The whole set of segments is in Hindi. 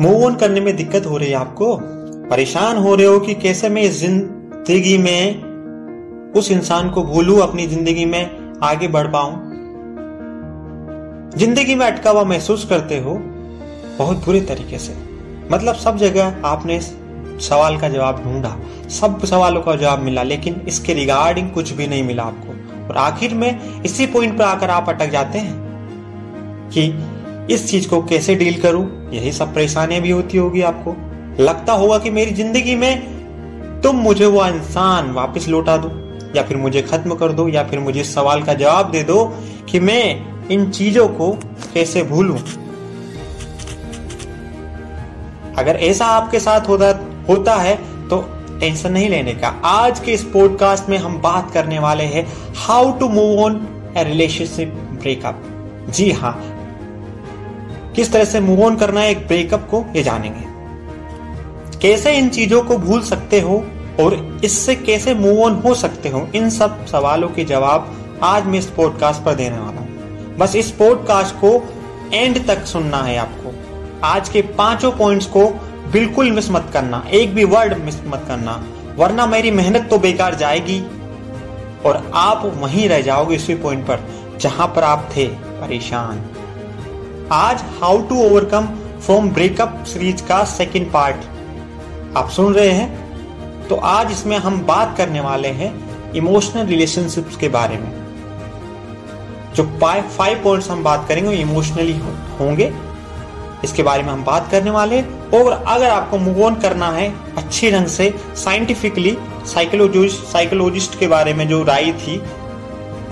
मूव ऑन करने में दिक्कत हो रही है आपको? परेशान हो रहे हो कि कैसे मैं इस ज़िंदगी में उस इंसान को भूलू, अपनी ज़िंदगी में आगे बढ़ पाऊँ? ज़िंदगी में अटका हुआ महसूस करते हो, बहुत बुरे तरीके से। मतलब सब जगह आपने सवाल का जवाब ढूंढा, सब सवालों का जवाब मिला, लेकिन इसके रिगार्डिंग कुछ भी नहीं मिला आपको। और आखिर में इसी पॉइंट पर आकर आप अटक जाते हैं कि इस चीज़ को कैसे डील करूँ? यही सब परेशानियाँ भी होती होगी आपको। लगता होगा कि मेरी ज़िंदगी में तुम मुझे वो इंसान वापस लौटा दो, या फिर मुझे खत्म कर दो, या फिर मुझे इस सवाल का जवाब दे दो कि मैं इन चीज़ों को कैसे भूलूं। अगर ऐसा आपके साथ होता होता है तो टेंशन नहीं लेने का। आज के इस पॉडकास्ट में हम बात करने वाले हैं how to move on a relationship breakup जी हाँ किस तरह से मूव ऑन करना है एक ब्रेकअप को, ये जानेंगे। कैसे इन चीज़ों को भूल सकते हो और इससे कैसे मूव ऑन हो सकते हो, इन सब सवालों के जवाब आज मैं इस पॉडकास्ट पर देने वाला हूँ। बस इस पॉडकास्ट को एंड तक सुनना है आपको। आज के पाँचों पॉइंट्स को बिल्कुल मिस मत करना, एक भी वर्ड मिस मत करना, वरना मेरी मेहनत तो बेकार जाएगी और आप वहीं रह जाओगे इसी पॉइंट पर, जहाँ पर आप थे परेशान। आज how to overcome from breakup series का सेकंड पार्ट आप सुन रहे हैं? तो आज इसमें हम बात करने वाले हैं इमोशनल रिलेशनशिप्स के बारे में। जो फाइव पॉइंट्स हम बात करेंगे इमोशनली होंगे। इसके बारे में हम बात करने वाले और अगर आपको मूव ऑन करना है अच्छे ढंग से साइंटिफिकली साइकोलॉजिस्ट साइकोलॉजिस्ट के बारे में जो राय थी,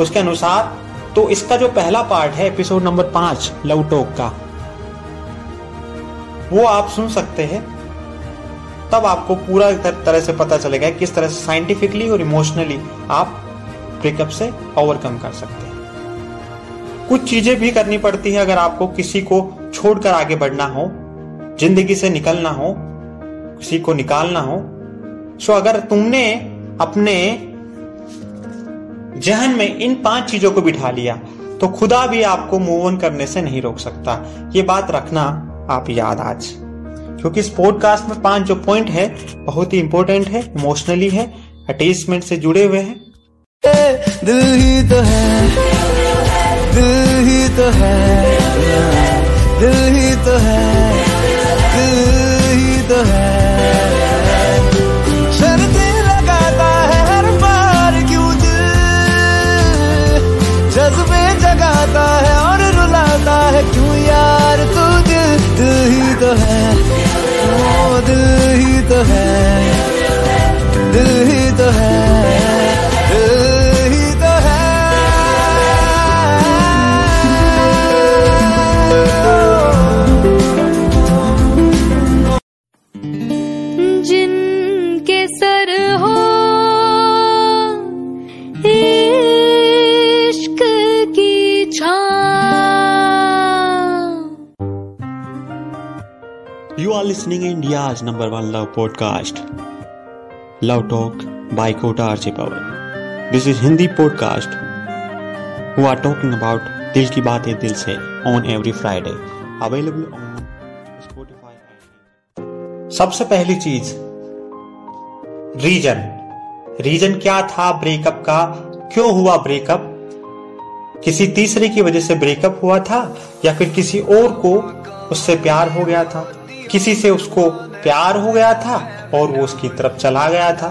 उसके अनुसार तो इसका जो पहला पार्ट है एपिसोड नंबर पाँच लव टॉक का, वो आप सुन सकते हैं। तब आपको पूरा तरह से पता चलेगा किस तरह से साइंटिफिकली और इमोशनली आप ब्रेकअप से ओवरकम कर सकते हैं। कुछ चीज़ें भी करनी पड़ती है अगर आपको किसी को छोड़कर आगे बढ़ना हो, ज़िंदगी से निकलना हो, किसी को निकालना हो। सो अगर तुमने अपने जहन में इन पाँच चीज़ों को बिठा लिया तो खुदा भी आपको मूव ऑन करने से नहीं रोक सकता। ये बात रखना आप याद आज। क्योंकि इस पॉडकास्ट में पाँच जो पॉइंट है, बहुत ही इंपॉर्टेंट है इमोशनली है अटैचमेंट से जुड़े हुए हैं। दिल ही तो है, दिल ही तो है, दिल ही तो है, दिल ही तो है। Number one love podcast, love talk by Kota RJ Pawan this is Hindi podcast. We are talking about दिल की बातें दिल से on every Friday available on Spotify सबसे पहली चीज़ रीजन रीजन क्या था ब्रेकअप का? क्यों हुआ ब्रेकअप किसी तीसरे की वजह से ब्रेकअप हुआ था या फिर किसी और को उससे प्यार हो गया था? किसी से उसको प्यार हो गया था और वो उसकी तरफ़ चला गया था।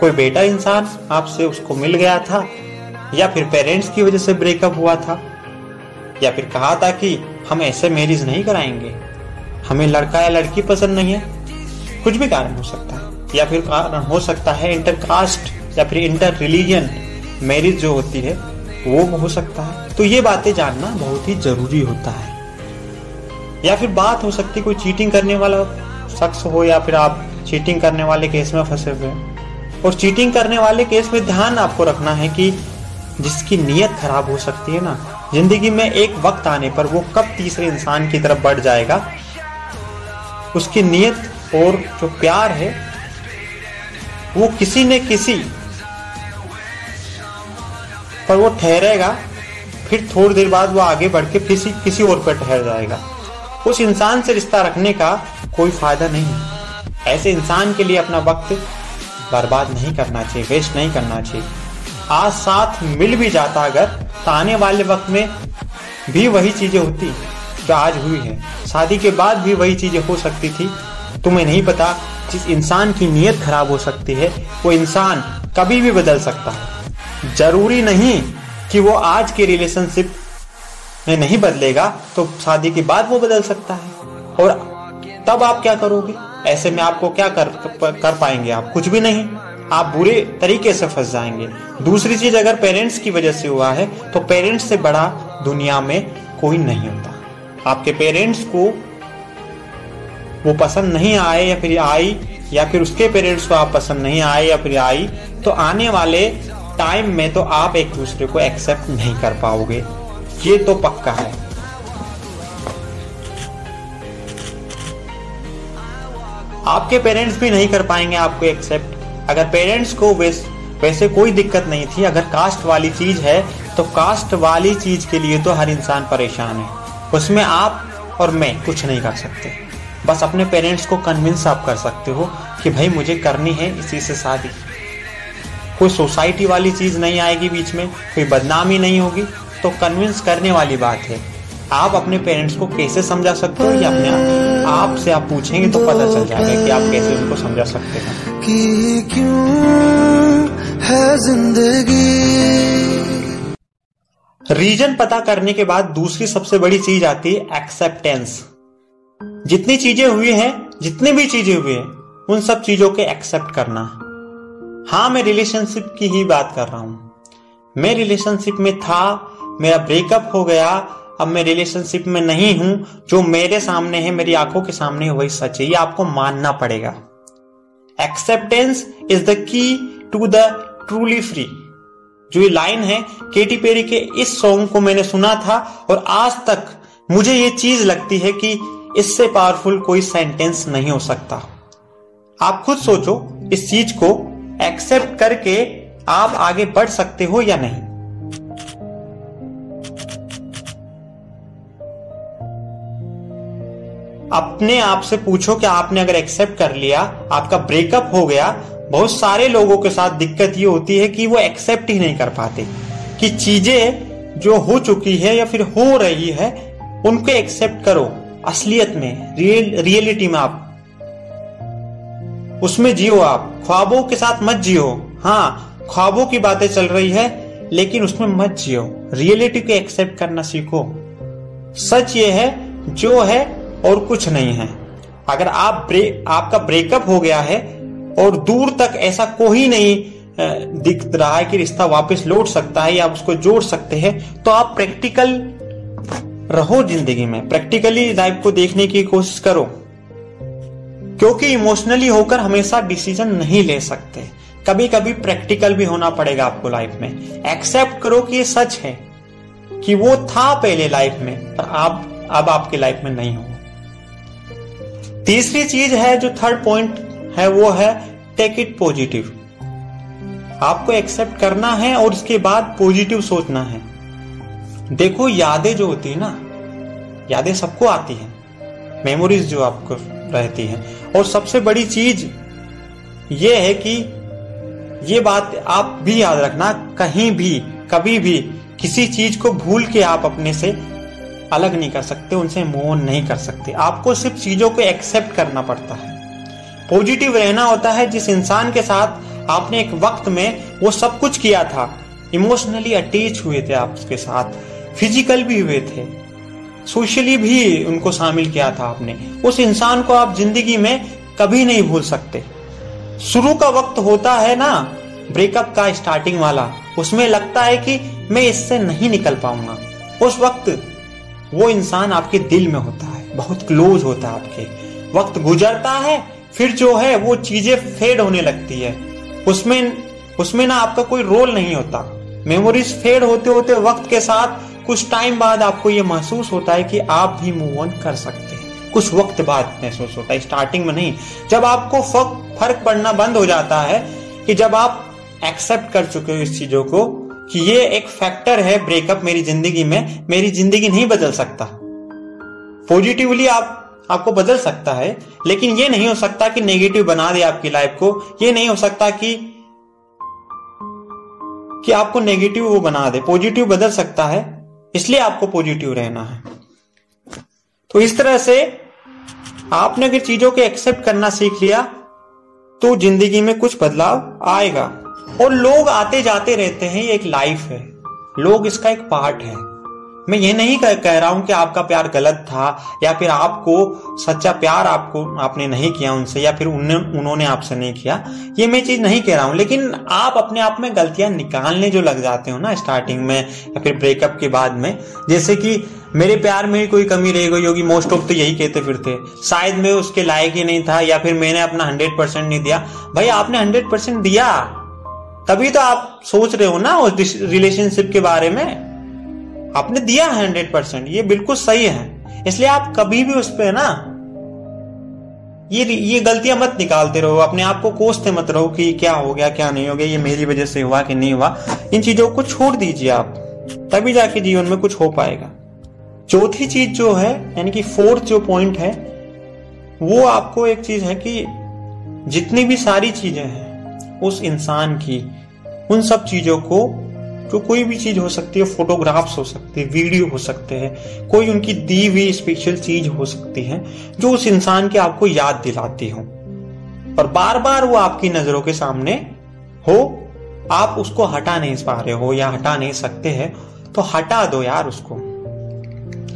कोई बेटा इंसान आपसे उसको मिल गया था या फिर पेरेंट्स की वजह से ब्रेकअप हुआ था या फिर कहा था कि हम ऐसे मैरिज नहीं कराएँगे। हमें लड़का या लड़की पसंद नहीं है। कुछ भी कारण हो सकता है। या फिर कारण हो सकता है इंटर कास्ट या फिर इंटर रिलीजन मैरिज जो होती है, वो हो सकता है। तो ये बातें जानना बहुत ही ज़रूरी होता है। या फिर बात हो सकती है कोई चीटिंग करने वाला शख्स हो या फिर आप चीटिंग करने वाले केस में फंसे हुए और चीटिंग करने वाले केस में ध्यान आपको रखना है कि जिसकी नीयत खराब हो सकती है ना, ज़िंदगी में एक वक्त आने पर वो कब तीसरे इंसान की तरफ़ बढ़ जाएगा। उसकी नीयत और जो प्यार है, वो किसी ने किसी पर वो ठहरेगा, फिर थोड़ी देर बाद वो आगे बढ़ के किसी किसी और पर ठहर जाएगा। उस इंसान से रिश्ता रखने का कोई फ़ायदा नहीं ऐसे इंसान के लिए अपना वक्त बर्बाद नहीं करना चाहिए वेस्ट नहीं करना चाहिए। आज साथ मिल भी जाता अगर तो आने वाले वक्त में भी वही चीज़ें होती जो आज हुई है। शादी के बाद भी वही चीज़ें हो सकती थी। तुम्हें नहीं पता जिस इंसान की नीयत खराब हो सकती है, वो इंसान कभी भी बदल सकता है। ज़रूरी नहीं कि वो आज के रिलेशनशिप में नहीं बदलेगा तो शादी के बाद वो बदल सकता है। और तब आप क्या करोगे? ऐसे में आपको क्या कर कर पाएँगे आप? कुछ भी नहीं। आप बुरे तरीके से फंस जाएँगे। दूसरी चीज़ अगर पेरेंट्स की वजह से हुआ है तो पेरेंट्स से बड़ा दुनिया में कोई नहीं होता। आपके पेरेंट्स को वो पसंद नहीं आए या फिर आई, या फिर उसके पेरेंट्स को आप पसंद नहीं आए या फिर आई तो आने वाले टाइम में तो आप एक दूसरे को एक्सेप्ट नहीं कर पाओगे। ये तो पक्का है। आपके पेरेंट्स भी नहीं कर पाएँगे आपको एक्सेप्ट अगर पेरेंट्स को वैस, वैसे कोई दिक्कत नहीं थी अगर कास्ट वाली चीज़ है तो कास्ट वाली चीज़ के लिए तो हर इंसान परेशान है। उसमें आप और मैं कुछ नहीं कर सकते। बस अपने पेरेंट्स को कन्विंस आप कर सकते हो कि भाई मुझे करनी है इसी से शादी। कोई सोसाइटी वाली चीज़ नहीं आएगी बीच में कोई बदनामी नहीं होगी। तो कन्विंस करने वाली बात है। आप अपने पेरेंट्स को कैसे समझा सकते हो या अपने आप? से आप पूछेंगे तो पता चल जाएगा कि आप कैसे उनको समझा सकते हैं। कि क्यों है ज़िंदगी? रीजन पता करने के बाद दूसरी सबसे बड़ी चीज़ आती है एक्सेप्टेंस जितनी चीज़ें हुई हैं जितनी भी चीज़ें हुई हैं उन सब चीज़ों के एक्सेप्ट करना। हाँ मैं रिलेशनशिप की ही बात कर रहा हूँ। मैं रिलेशनशिप में था मेरा ब्रेकअप हो गया, अब मैं रिलेशनशिप में नहीं हूँ, जो मेरे सामने है, मेरी आँखों के सामने वही सच है। ये आपको मानना पड़ेगा। Acceptance is the key to the truly free जो ये लाइन है केटी पेरी के इस सॉन्ग को मैंने सुना था, और आज तक मुझे ये चीज़ लगती है कि इससे पावरफुल कोई सेंटेंस नहीं हो सकता। आप खुद सोचो, इस चीज़ को एक्सेप्ट करके आप आगे बढ़ सकते हो या नहीं। अपने आप से पूछो कि आपने अगर एक्सेप्ट कर लिया, आपका ब्रेकअप हो गया, बहुत सारे लोगों के साथ दिक्कत ये होती है कि वो एक्सेप्ट ही नहीं कर पाते कि चीज़ें जो हो चुकी है या फिर हो रही है, उनको एक्सेप्ट करो। असलियत में रियल रियलिटी में आप। उसमें जियो आप। ख्वाबों के साथ मत जियो। हाँ ख्वाबों की बातें चल रही है, लेकिन उसमें मत जियो। रियलिटी को एक्सेप्ट करना सीखो। सच ये है, जो है और कुछ नहीं है। अगर आप ब्रेक आपका ब्रेकअप हो गया है और दूर तक ऐसा कोई नहीं दिख रहा है कि रिश्ता वापस लौट सकता है या आप उसको जोड़ सकते हैं तो आप प्रैक्टिकल रहो ज़िंदगी में। प्रैक्टिकली लाइफ को देखने की कोशिश करो। क्योंकि इमोशनली होकर हमेशा डिसीज़न नहीं ले सकते। कभी कभी प्रैक्टिकल भी होना पड़ेगा आपको लाइफ में। एक्सेप्ट करो कि ये सच है, कि वो था पहले लाइफ में, पर आप, अब आपकी लाइफ में नहीं हो। तीसरी चीज़ है जो थर्ड पॉइंट है, वो है टेक इट पॉजिटिव आपको एक्सेप्ट करना है और उसके बाद पॉजिटिव सोचना है। देखो, यादें जो होती है ना, यादें सबको आती हैं। मेमोरीज जो आपको रहती हैं। और सबसे बड़ी चीज़ ये है कि ये बात आप भी याद रखना, कहीं भी, कभी भी किसी चीज़ को भूल के आप अपने से अलग नहीं कर सकते, उनसे मूव ऑन नहीं कर सकते। आपको सिर्फ़ चीज़ों को एक्सेप्ट करना पड़ता है। पॉजिटिव रहना होता है, जिस इंसान के साथ आपने एक वक्त में वो सब कुछ किया था इमोशनली अटैच हुए थे आप उसके साथ फ़िज़िकल भी हुए थे सोशली भी उनको शामिल किया था आपने। उस इंसान को आप ज़िंदगी में कभी नहीं भूल सकते। शुरू का वक्त होता है ना ब्रेकअप का स्टार्टिंग वाला, उसमें लगता है कि मैं इससे नहीं निकल पाऊँगा। उस वक्त वो इंसान आपके दिल में होता है, बहुत क्लोज होता है आपके। वक्त गुजरता है, फिर जो है वो चीज़ें फेड होने लगती है। उसमें उसमें ना आपका कोई रोल नहीं होता। मेमोरीज फेड होते होते वक्त के साथ कुछ टाइम बाद आपको ये महसूस होता है कि आप भी मूव ऑन कर सकते हैं। कुछ वक्त बाद महसूस होता है स्टार्टिंग में नहीं। जब आपको फ़र्क पड़ना बंद हो जाता है कि जब आप एक्सेप्ट कर चुके हो इस चीज़ों को कि ये एक फैक्टर है ब्रेकअप मेरी ज़िंदगी में, मेरी ज़िंदगी नहीं बदल सकता। पॉजिटिवली आप, आपको बदल सकता है, लेकिन ये नहीं हो सकता कि नेगेटिव बना दे आपकी लाइफ को, ये नहीं हो सकता कि कि आपको नेगेटिव वो बना दे। पॉजिटिव बदल सकता है, इसलिए आपको पॉजिटिव रहना है। तो इस तरह से आपने अगर चीज़ों को एक्सेप्ट करना सीख लिया तो ज़िंदगी में कुछ बदलाव आएगा। और लोग आते जाते रहते हैं ये एक लाइफ है। लोग इसका एक पार्ट है। मैं ये नहीं कह, कह रहा हूँ कि आपका प्यार गलत था या फिर आपको सच्चा प्यार आपको आपने नहीं किया उनसे या फिर उन्ने, उन्होंने आपसे नहीं किया ये मैं चीज़ नहीं कह रहा हूँ। लेकिन आप अपने आप में गलतियाँ निकालने जो लग जाते हो ना स्टार्टिंग में या फिर ब्रेकअप के बाद में जैसे कि मेरे प्यार में ही कोई कमी रह गई होगी मोस्ट ऑफ़ तो यही कहते फिरते। शायद मैं उसके लायक ही नहीं था या फिर मैंने अपना हंड्रेड परसेंट नहीं दिया। भाई आपने हंड्रेड परसेंट दिया। तभी तो आप सोच रहे हो ना उस रिलेशनशिप के बारे में। आपने दिया हंड्रेड परसेंट ये बिल्कुल सही है। इसलिए आप कभी भी उस पर ना, ये ये गलतियाँ मत निकालते रहो, अपने आप को कोसते मत रहो कि क्या हो गया, क्या नहीं हो गया, ये मेरी वजह से हुआ कि नहीं हुआ। इन चीज़ों को छोड़ दीजिए आप, तभी जाके जीवन में कुछ हो पाएगा। चौथी चीज़ जो है, यानी कि फोर्थ जो पॉइंट है, वो आपको एक चीज़ है कि जितनी भी सारी चीज़ें हैं उस इंसान की, उन सब चीज़ों को, जो कोई भी चीज़ हो सकती है फोटोग्राफ्स हो सकते हैं वीडियो हो सकते हैं, कोई उनकी दी हुई स्पेशल चीज़ हो सकती है, जो उस इंसान की आपको याद दिलाती हो। और बार बार वो आपकी नज़रों के सामने हो, आप उसको हटा नहीं पा रहे हो या हटा नहीं सकते हैं तो हटा दो यार उसको।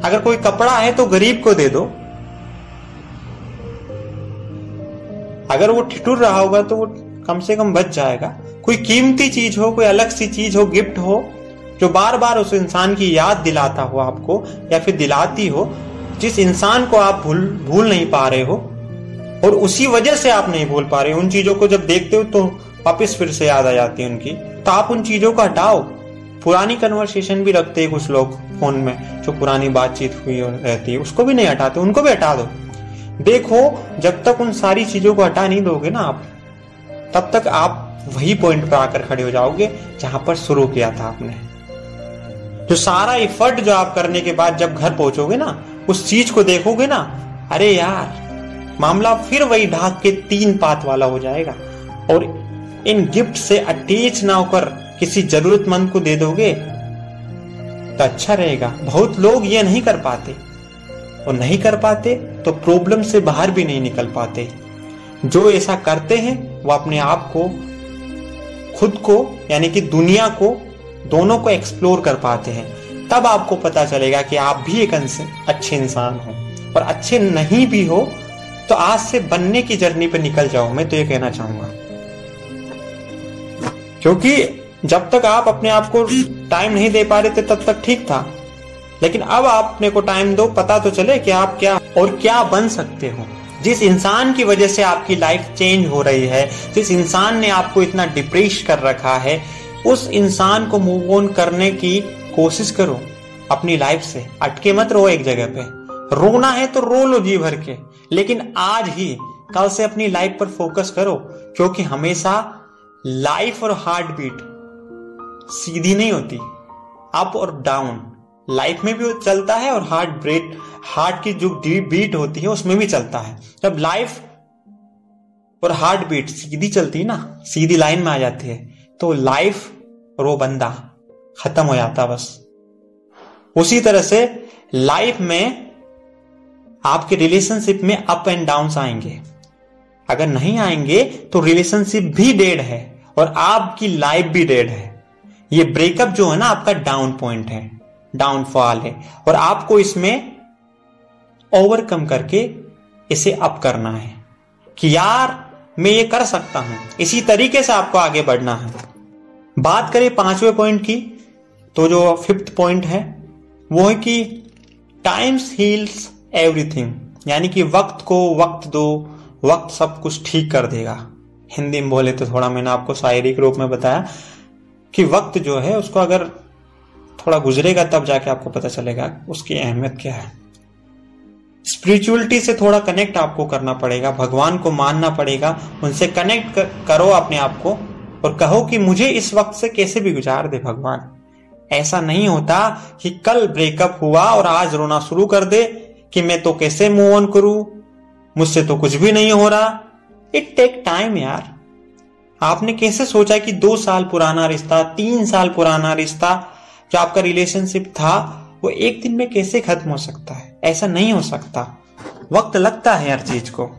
अगर कोई कपड़ा है तो गरीब को दे दो। अगर वो ठिठुर रहा होगा तो वो कम से कम बच जाएगा। कोई कीमती चीज़ हो, कोई अलग सी चीज़ हो, गिफ्ट हो, जो बार बार उस इंसान की याद दिलाता हो आपको, या फिर दिलाती हो, जिस इंसान को आप भूल भूल नहीं पा रहे हो, और उसी वजह से आप नहीं भूल पा रहे उन चीज़ों को जब देखते हो तो वापिस फिर से याद आ जाती है उनकी। तो आप उन चीज़ों को हटाओ। पुरानी कन्वर्सेशन भी रखते हैं कुछ लोग फ़ोन में, जो पुरानी बातचीत हुई रहती है। उसको भी नहीं हटाते, उनको भी हटा दो। देखो, जब तक उन सारी चीज़ों को हटा नहीं दोगे ना आप तब तक आप वही पॉइंट पर आकर खड़े हो जाओगे जहाँ पर शुरू किया था आपने। जो सारा इफर्ट जो आप करने के बाद जब घर पहुंचोगे ना, उस चीज़ को देखोगे ना, अरे यार, मामला फिर वही ढाक के तीन पात वाला हो जाएगा। और इन गिफ्ट से अटैच ना होकर किसी जरूरतमंद को दे दोगे तो अच्छा रहेगा। बहुत लोग ये नहीं कर पाते। और नहीं कर पाते तो प्रॉब्लम से बाहर भी नहीं निकल पाते। जो ऐसा करते हैं वो अपने आप को, खुद को, यानी कि दुनिया को, दोनों को एक्सप्लोर कर पाते हैं। तब आपको पता चलेगा कि आप भी एक अच्छे इंसान हो। और अच्छे नहीं भी हो तो आज से बनने की जर्नी पर निकल जाओ, मैं तो ये कहना चाहूँगा। क्योंकि जब तक आप अपने आप को टाइम नहीं दे पा रहे थे, तब तक ठीक था। लेकिन अब आप अपने को टाइम दो, पता तो चले कि आप क्या, और क्या बन सकते हो। जिस इंसान की वजह से आपकी लाइफ चेंज हो रही है, जिस इंसान ने आपको इतना डिप्रेस कर रखा है, उस इंसान को मूव ऑन करने की कोशिश करो अपनी लाइफ से। अटके मत रहो एक जगह पे। रोना है तो रो लो जी भर के। लेकिन आज ही, कल से अपनी लाइफ पर फोकस करो, क्योंकि हमेशा लाइफ और हार्ट बीट सीधी नहीं होती। अप और डाउन लाइफ में भी चलता है और हार्ट ब्रेट हार्ट की जो बीट होती है, उसमें भी चलता है। जब लाइफ और हार्ट बीट सीधी चलती है ना, सीधी लाइन में आ जाती है तो लाइफ और वो बंदा खत्म हो जाता बस। उसी तरह से लाइफ में आपके रिलेशनशिप में अप एंड डाउन आएँगे। अगर नहीं आएँगे तो रिलेशनशिप भी डेड है और आपकी लाइफ भी डेड है। ये ब्रेकअप जो है ना, आपका डाउन पॉइंट है डाउनफॉल है। और आपको इसमें ओवरकम करके इसे अप करना है कि यार, मैं ये कर सकता हूँ। इसी तरीके से आपको आगे बढ़ना है। बात करें पाँचवें पॉइंट की तो जो फिफ्थ पॉइंट है, वो है कि टाइम्स हील्स एवरीथिंग यानी कि वक्त को वक्त दो, वक्त सब कुछ ठीक कर देगा। हिंदी में बोले तो थोड़ा मैंने आपको शायरी के रूप में बताया कि वक्त जो है, उसको अगर थोड़ा गुजरेगा तब जाके आपको पता चलेगा उसकी अहमियत क्या है। स्पिरिचुअलिटी से थोड़ा कनेक्ट आपको करना पड़ेगा भगवान को मानना पड़ेगा उनसे कनेक्ट कर, अपने आप को और कहो कि मुझे इस वक्त से कैसे भी गुजार दे भगवान। ऐसा नहीं होता कि कल ब्रेकअप हुआ और आज रोना शुरू कर दे कि मैं तो कैसे मूव ऑन करूँ मुझसे तो कुछ भी नहीं हो रहा। इट टेक टाइम यार। आपने कैसे सोचा कि दो साल पुराना रिश्ता तीन साल पुराना रिश्ता जो आपका रिलेशनशिप था वो एक दिन में कैसे खत्म हो सकता है? ऐसा नहीं हो सकता। वक्त लगता है हर चीज़ को।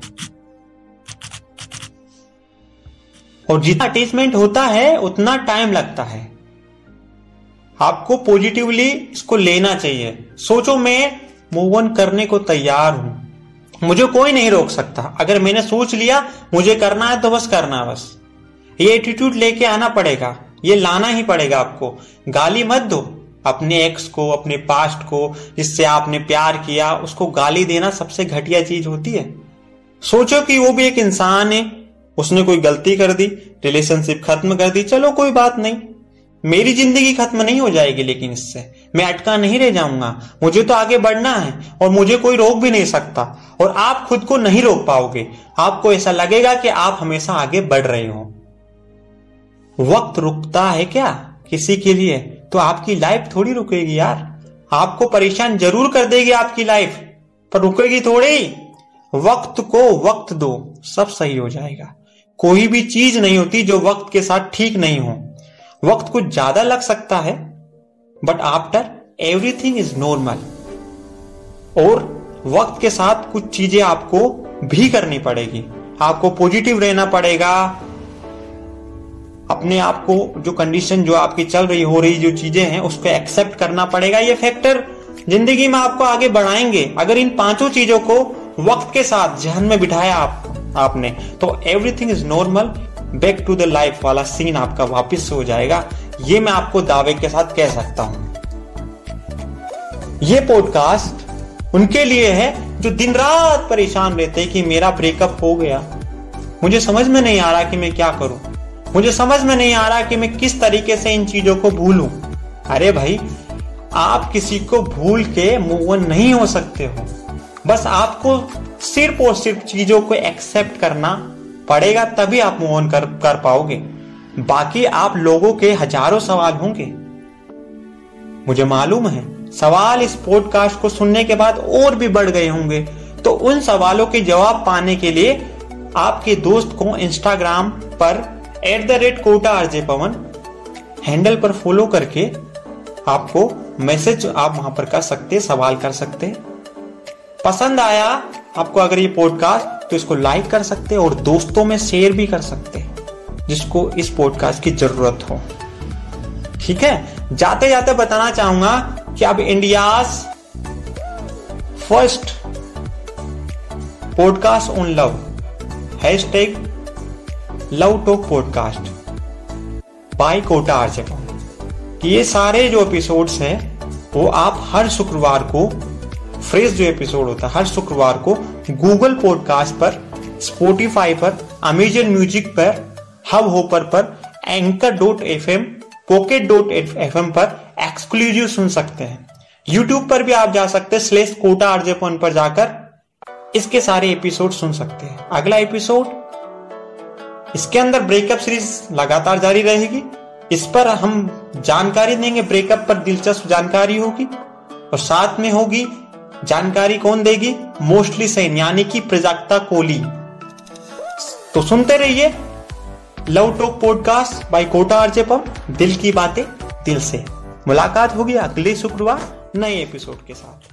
और जितना अटैचमेंट होता है, उतना टाइम लगता है। आपको पॉजिटिवली इसको लेना चाहिए। सोचो, मैं मूव ऑन करने को तैयार हूँ। मुझे कोई नहीं रोक सकता। अगर मैंने सोच लिया, मुझे करना है तो बस करना बस। ये एटीट्यूड लेके आना पड़ेगा। ये लाना ही पड़ेगा आपको। गाली मत दो। अपने एक्स को, अपने पास्ट को, जिससे आपने प्यार किया, उसको गाली देना सबसे घटिया चीज़ होती है। सोचो कि वो भी एक इंसान है, उसने कोई गलती कर दी रिलेशनशिप खत्म कर दी, चलो कोई बात नहीं। मेरी ज़िंदगी खत्म नहीं हो जाएगी लेकिन इससे। मैं अटका नहीं रह जाऊँगा। मुझे तो आगे बढ़ना है और मुझे कोई रोक भी नहीं सकता। और आप खुद को नहीं रोक पाओगे। आपको ऐसा लगेगा कि आप हमेशा आगे बढ़ रहे हो। वक्त रुकता है क्या किसी के लिए? तो आपकी लाइफ थोड़ी रुकेगी यार। आपको परेशान ज़रूर कर देगी आपकी लाइफ पर रुकेगी थोड़ी। वक्त को वक्त दो, सब सही हो जाएगा। कोई भी चीज़ नहीं होती जो वक्त के साथ ठीक नहीं हो। वक्त कुछ ज़्यादा लग सकता है but after everything is normal और वक्त के साथ कुछ चीज़ें आपको भी करनी पड़ेगी। आपको पॉजिटिव रहना पड़ेगा अपने आप को जो कंडीशन जो आपकी चल रही, हो रही जो चीज़ें हैं, उसको एक्सेप्ट करना पड़ेगा ये फैक्टर ज़िंदगी में आपको आगे बढ़ाएँगे। अगर इन पाँचों चीज़ों को वक्त के साथ जहन में बिठाया आप, आपने तो everything is normal back to the life वाला सीन आपका वापस हो जाएगा। ये मैं आपको दावे के साथ कह सकता हूँ। ये पॉडकास्ट उनके लिए है जो दिन रात परेशान रहते कि मेरा ब्रेकअप हो गया। मुझे समझ में नहीं आ रहा कि मैं क्या करूँ। मुझे समझ में नहीं आ रहा कि मैं किस तरीके से इन चीज़ों को भूलूं। अरे भाई, आप किसी को भूल के मूव नहीं हो सकते हो। बस आपको सिर्फ़ और सिर्फ़ चीज़ों को एक्सेप्ट करना पड़ेगा, तभी आप मूव ऑन कर कर पाओगे। बाकी आप लोगों के हज़ारों सवाल होंगे। मुझे मालूम है, सवाल इस पॉडकास्ट को सुनने के बाद और भी बढ़ गए होंगे। तो उन सवालों के जवाब पाने के लिए आपके दोस्त को इंस्टाग्राम पर at the rate Kota RJ Pawan handle पर फॉलो करके आपको मैसेज आप वहाँ पर कर सकते, सवाल कर सकते। पसंद आया आपको अगर ये पॉडकास्ट तो इसको लाइक कर सकते और दोस्तों में शेयर भी कर सकते, जिसको इस पॉडकास्ट की ज़रूरत हो। ठीक है? जाते जाते बताना चाहूँगा कि अब India first podcast on love hashtag love talk podcast by Kota आर्जक ये सारे जो एपिसोड्स हैं, वो आप हर शुक्रवार को फ्रेश जो एपिसोड होता है, हर शुक्रवार को गूगल पॉडकास्ट पर स्पोटिफाई पर अमेजन म्यूज़िक पर हब होपर पर anchor dot F M pocket dot F M पर एक्सक्लूसिव सुन सकते हैं। यूट्यूब पर भी आप जा सकते हैं स्लेस कोटा आरजेपन पर जाकर इसके सारे एपिसोड सुन सकते हैं। अगला एपिसोड इसके अंदर ब्रेकअप सीरीज़ लगातार जारी रहेगी। इस पर हम जानकारी देंगे ब्रेकअप पर दिलचस्प जानकारी होगी। और साथ में होगी, जानकारी कौन देगी? मोस्टली सेन यानी कि प्रजाक्ता कोहली। तो सुनते रहिए love talk podcast by Kota RJ Pawan दिल की बातें दिल से। मुलाकात होगी अगले शुक्रवार नए एपिसोड के साथ।